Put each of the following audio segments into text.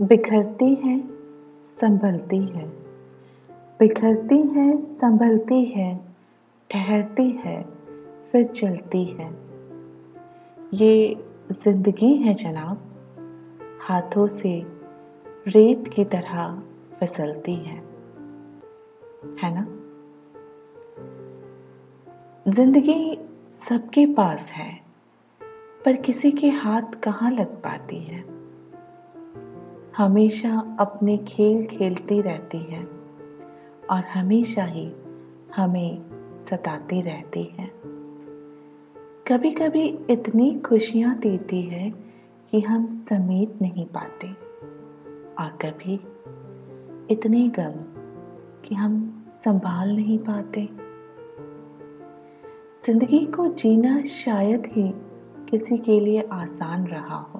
बिखरती है, संभलती है। बिखरती है, संभलती है, ठहरती है, फिर चलती है। ये ज़िंदगी है जनाब, हाथों से रेत की तरह फिसलती है। है ना? ज़िंदगी सबके पास है, पर किसी के हाथ कहाँ लग पाती है? हमेशा अपने खेल खेलती रहती है और हमेशा ही हमें सताती रहती है। कभी कभी इतनी खुशियाँ देती है कि हम समेट नहीं पाते और कभी इतने गम कि हम संभाल नहीं पाते। ज़िंदगी को जीना शायद ही किसी के लिए आसान रहा हो।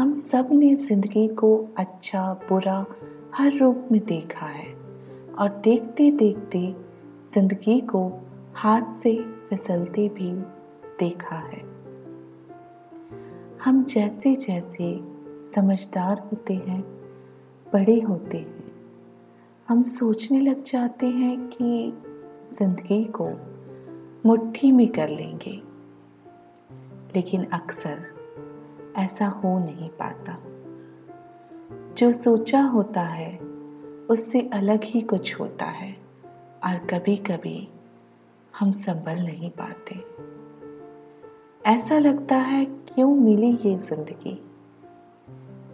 हम सबने ज़िंदगी को अच्छा बुरा हर रूप में देखा है। और देखते देखते ज़िंदगी को हाथ से फिसलते भी देखा है। हम जैसे जैसे समझदार होते हैं, बड़े होते हैं। हम सोचने लग जाते हैं कि ज़िंदगी को मुट्ठी में कर लेंगे। लेकिन अक्सर ऐसा हो नहीं पाता। जो सोचा होता है, उससे अलग ही कुछ होता है और कभी कभी हम संभल नहीं पाते। ऐसा लगता है, क्यों मिली ये ज़िंदगी?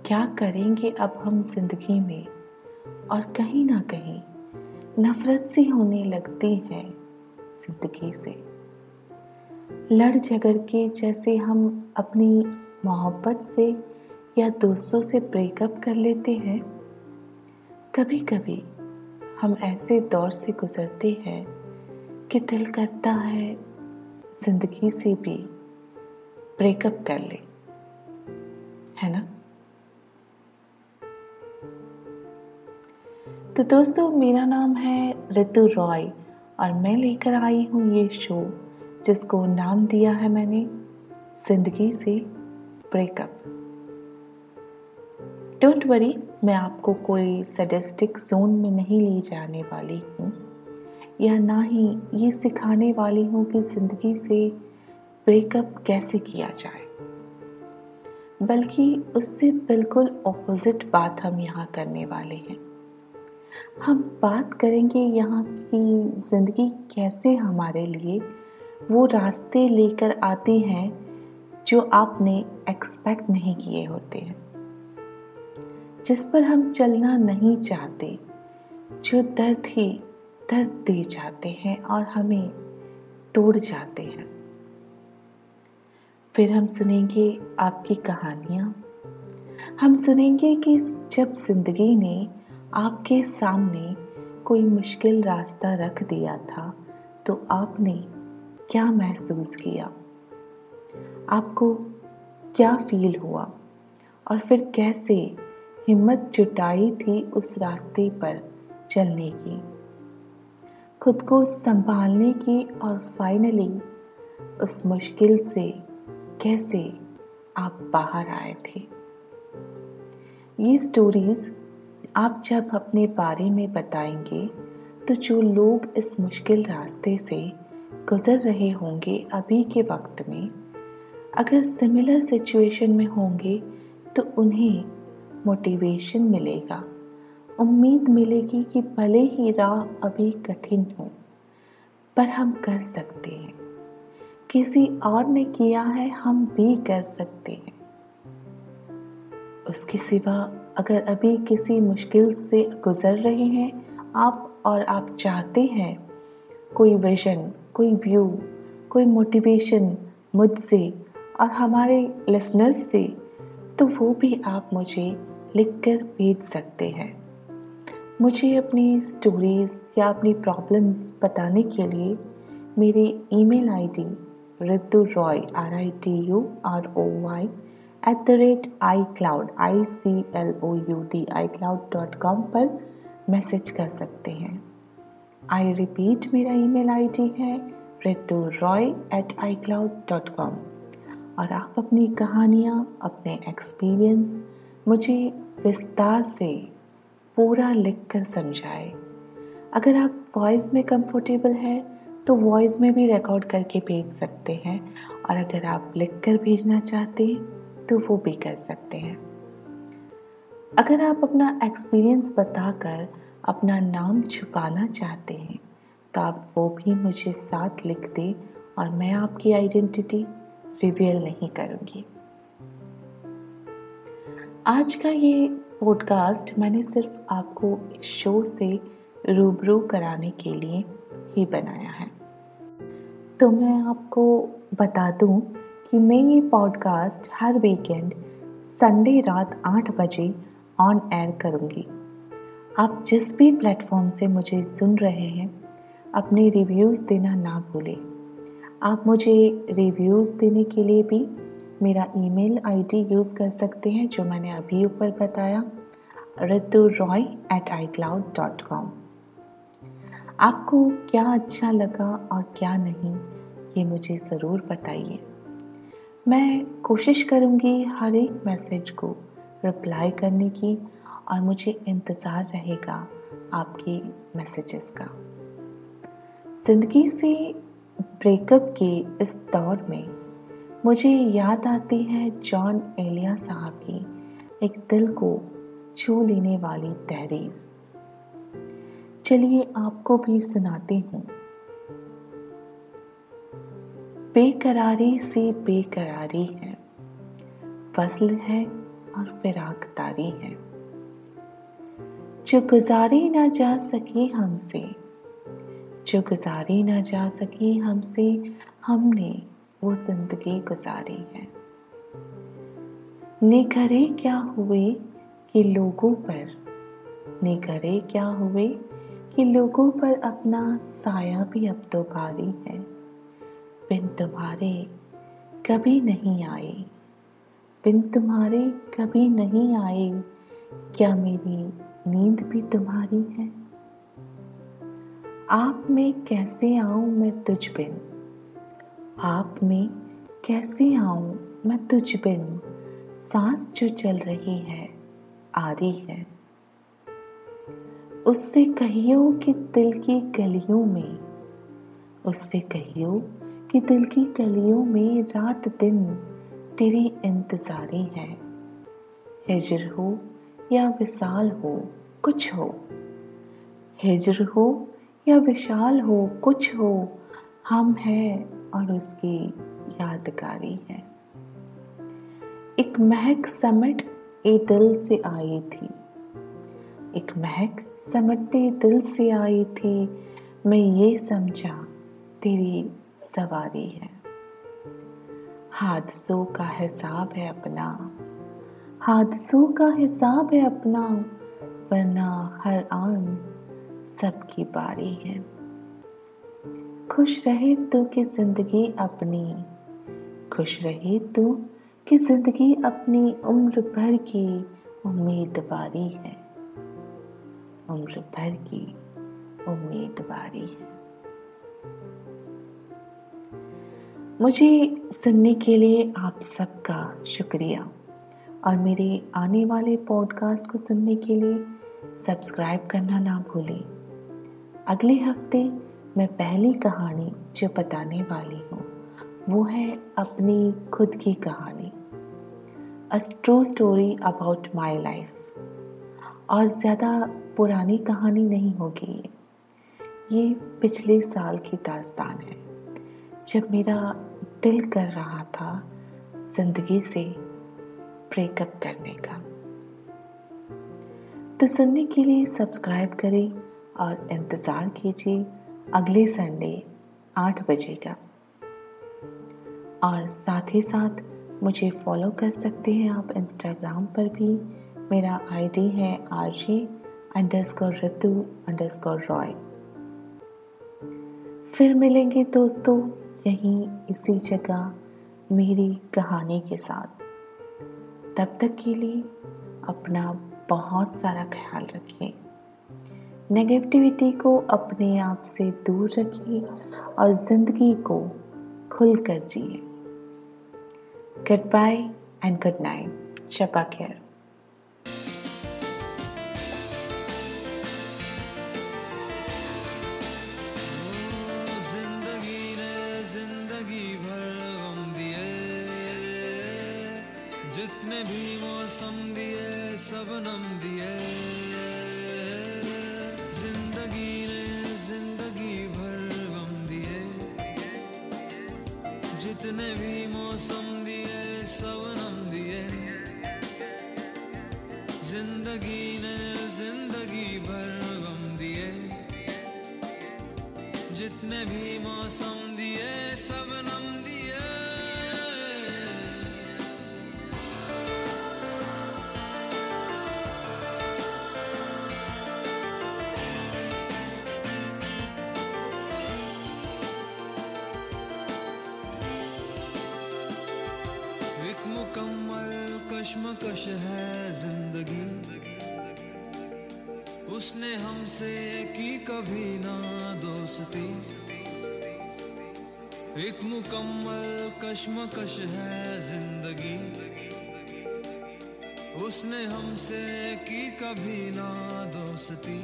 क्या करेंगे अब हम ज़िंदगी में? और कहीं ना कहीं नफरत सी होने लगती है ज़िंदगी से। लड़ झगड़ के जैसे हम अपनी मोहब्बत से या दोस्तों से ब्रेकअप कर लेते हैं। कभी कभी हम ऐसे दौर से गुजरते हैं कि दिल करता है ज़िंदगी से भी ब्रेकअप कर ले। है ना? तो दोस्तों, मेरा नाम है ऋतु रॉय और मैं लेकर आई हूँ ये शो जिसको नाम दिया है मैंने, ज़िंदगी से। ब्रेकअप डोंट वरी मैं आपको कोई सडेस्टिक जोन में नहीं ले जाने वाली हूँ, या ना ही ये सिखाने वाली हूँ कि ज़िंदगी से ब्रेकअप कैसे किया जाए। बल्कि उससे बिल्कुल ऑपोजिट बात हम यहाँ करने वाले हैं। हम बात करेंगे यहाँ की ज़िंदगी कैसे हमारे लिए वो रास्ते लेकर आती हैं जो आपने एक्सपेक्ट नहीं किए होते हैं। जिस पर हम चलना नहीं चाहते, जो दर्द ही दर्द दे जाते हैं और हमें तोड़ जाते हैं। फिर हम सुनेंगे आपकी कहानियाँ। हम सुनेंगे कि जब ज़िंदगी ने आपके सामने कोई मुश्किल रास्ता रख दिया था तो आपने क्या महसूस किया? आपको क्या फील हुआ? और फिर कैसे हिम्मत जुटाई थी उस रास्ते पर चलने की? खुद को संभालने की और फाइनली उस मुश्किल से कैसे आप बाहर आए थे? ये स्टोरीज आप जब अपने बारे में बताएँगे तो जो लोग इस मुश्किल रास्ते से गुजर रहे होंगे अभी के वक्त में अगर सिमिलर सिचुएशन में होंगे तो उन्हें मोटिवेशन मिलेगा। उम्मीद मिलेगी कि भले ही राह अभी कठिन हो, पर हम कर सकते हैं। किसी और ने किया है, हम भी कर सकते हैं। उसके सिवा अगर अभी किसी मुश्किल से गुजर रहे हैं, आप और आप चाहते हैं, कोई विजन कोई व्यू कोई मोटिवेशन मुझसे और हमारे लिसनर्स से तो वो भी आप मुझे लिख कर भेज सकते हैं। मुझे अपनी स्टोरीज या अपनी प्रॉब्लम्स बताने के लिए मेरी email ID Ritu Roy R I T U R O Y at the rate iCloud I C L O U D iCloud dot com पर मैसेज कर सकते हैं। आई रिपीट मेरा ईमेल आईडी है Ritu Roy at iCloud dot com और आप अपनी कहानियाँ, अपने एक्सपीरियंस मुझे विस्तार से पूरा लिख कर समझाए। अगर आप वॉइस में कंफर्टेबल है तो वॉइस में भी रिकॉर्ड करके भेज सकते हैं और अगर आप लिख कर भेजना चाहते हैं तो वो भी कर सकते हैं। अगर आप अपना एक्सपीरियंस बताकर अपना नाम छुपाना चाहते हैं तो आप वो भी मुझे साथ लिख दें और मैं आपकी आइडेंटिटी रिवील नहीं करूँगी। आज का ये पॉडकास्ट मैंने सिर्फ़ आपको शो से रूबरू कराने के लिए ही बनाया है। तो मैं आपको बता दूँ कि मैं ये पॉडकास्ट हर वीकेंड संडे रात आठ बजे ऑन एयर करूँगी। आप जिस भी प्लेटफॉर्म से मुझे सुन रहे हैं, अपने रिव्यूज़ देना ना भूलें। आप मुझे रिव्यूज़ देने के लिए भी मेरा ईमेल आईडी यूज़ कर सकते हैं, जो मैंने अभी ऊपर बताया Ritu Roy at iCloud dot com आपको क्या अच्छा लगा और क्या नहीं, ये मुझे ज़रूर बताइए। मैं कोशिश करूँगी हर एक मैसेज को रिप्लाई करने की, और मुझे इंतज़ार रहेगा आपके मैसेजेस का। ज़िंदगी से ब्रेकअप के इस दौर में मुझे याद आती है जॉन एलिया साहब की एक दिल को छू लेने वाली तहरीर। चलिए आपको भी सुनाती हूँ। बेकरारी से बेकरारी है। फ़सल है और फिराक तारी है। जो गुजारी ना जा सकी हमसे जो गुजारी ना जा सकी हमसे, हमने वो ज़िंदगी गुजारी है। निखरे क्या हुए कि लोगों पर? निखरे क्या हुए कि लोगों पर अपना साया भी अब तो भारी है? बिन तुम्हारे कभी नहीं आए। बिन तुम्हारे कभी नहीं आए। क्या मेरी नींद भी तुम्हारी है? आप में कैसे आऊँ मैं तुझ बिन? आप में कैसे आऊँ मैं तुझ बिन? सांस जो चल रही है आ रही है। उससे कहियो कि दिल की गलियों में, उससे कहियो कि दिल की गलियों में रात दिन तेरी इंतजारी है। हिजर हो या विशाल हो, कुछ हो, हिजर हो या विशाल हो, कुछ हो, हम हैं और उसकी यादगारी है। एक महक समट ए दिल से आई थी। एक महक समटते दिल से आई थी। मैं ये समझा, तेरी सवारी है। हादसों का हिसाब है अपना। हादसों का हिसाब है अपना, वरना हर आन सबकी बारी है। खुश रहे तू कि ज़िंदगी अपनी। खुश रहे तू कि ज़िंदगी अपनी उम्र भर की उम्मीदवारी है। उम्र भर की उम्मीदवारी है। मुझे सुनने के लिए आप सबका शुक्रिया। और मेरे आने वाले पॉडकास्ट को सुनने के लिए सब्सक्राइब करना ना भूलें। अगले हफ़्ते मैं पहली कहानी जो बताने वाली हूँ, वो है अपनी खुद की कहानी। A true story about my life और ज़्यादा पुरानी कहानी नहीं होगी ये। ये पिछले साल की दास्तान है, जब मेरा दिल कर रहा था ज़िंदगी से ब्रेकअप करने का। तो सुनने के लिए सब्सक्राइब करें और इंतज़ार कीजिए अगले संडे आठ बजे का। और साथ ही साथ मुझे फॉलो कर सकते हैं आप इंस्टाग्राम पर भी। मेरा आईडी है R J underscore Ritu underscore Roy फिर मिलेंगे दोस्तों यहीं इसी जगह मेरी कहानी के साथ। तब तक के लिए अपना बहुत सारा ख्याल रखिए। नेगेटिविटी को अपने आप से दूर रखिए और ज़िंदगी को खुल कर जिए Goodbye and good night. Chapa care. जितने भी मौसम दिए, सब नम दिए ज़िंदगी ने ज़िंदगी भर गम दिए। जितने भी मौसम दिए, सब नम दिए। ज़िंदगी ने ज़िंदगी भर गम दिए। जितने भी मौसम कश्मकश है ज़िंदगी। उसने हमसे की कभी ना दोस्ती। एक मुकम्मल कश्मकश है ज़िंदगी। उसने हमसे की कभी ना दोस्ती।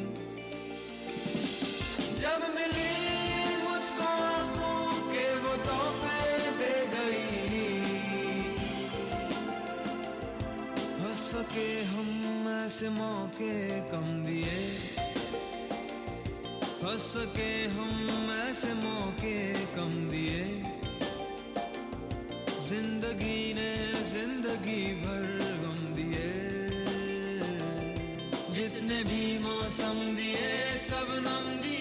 सके हम ऐसे मौके कम दिए। हंस सके हम ऐसे मौके कम दिए। ज़िंदगी ने ज़िंदगी भर गम दिए। जितने भी मौसम दिए, सब नम दिए।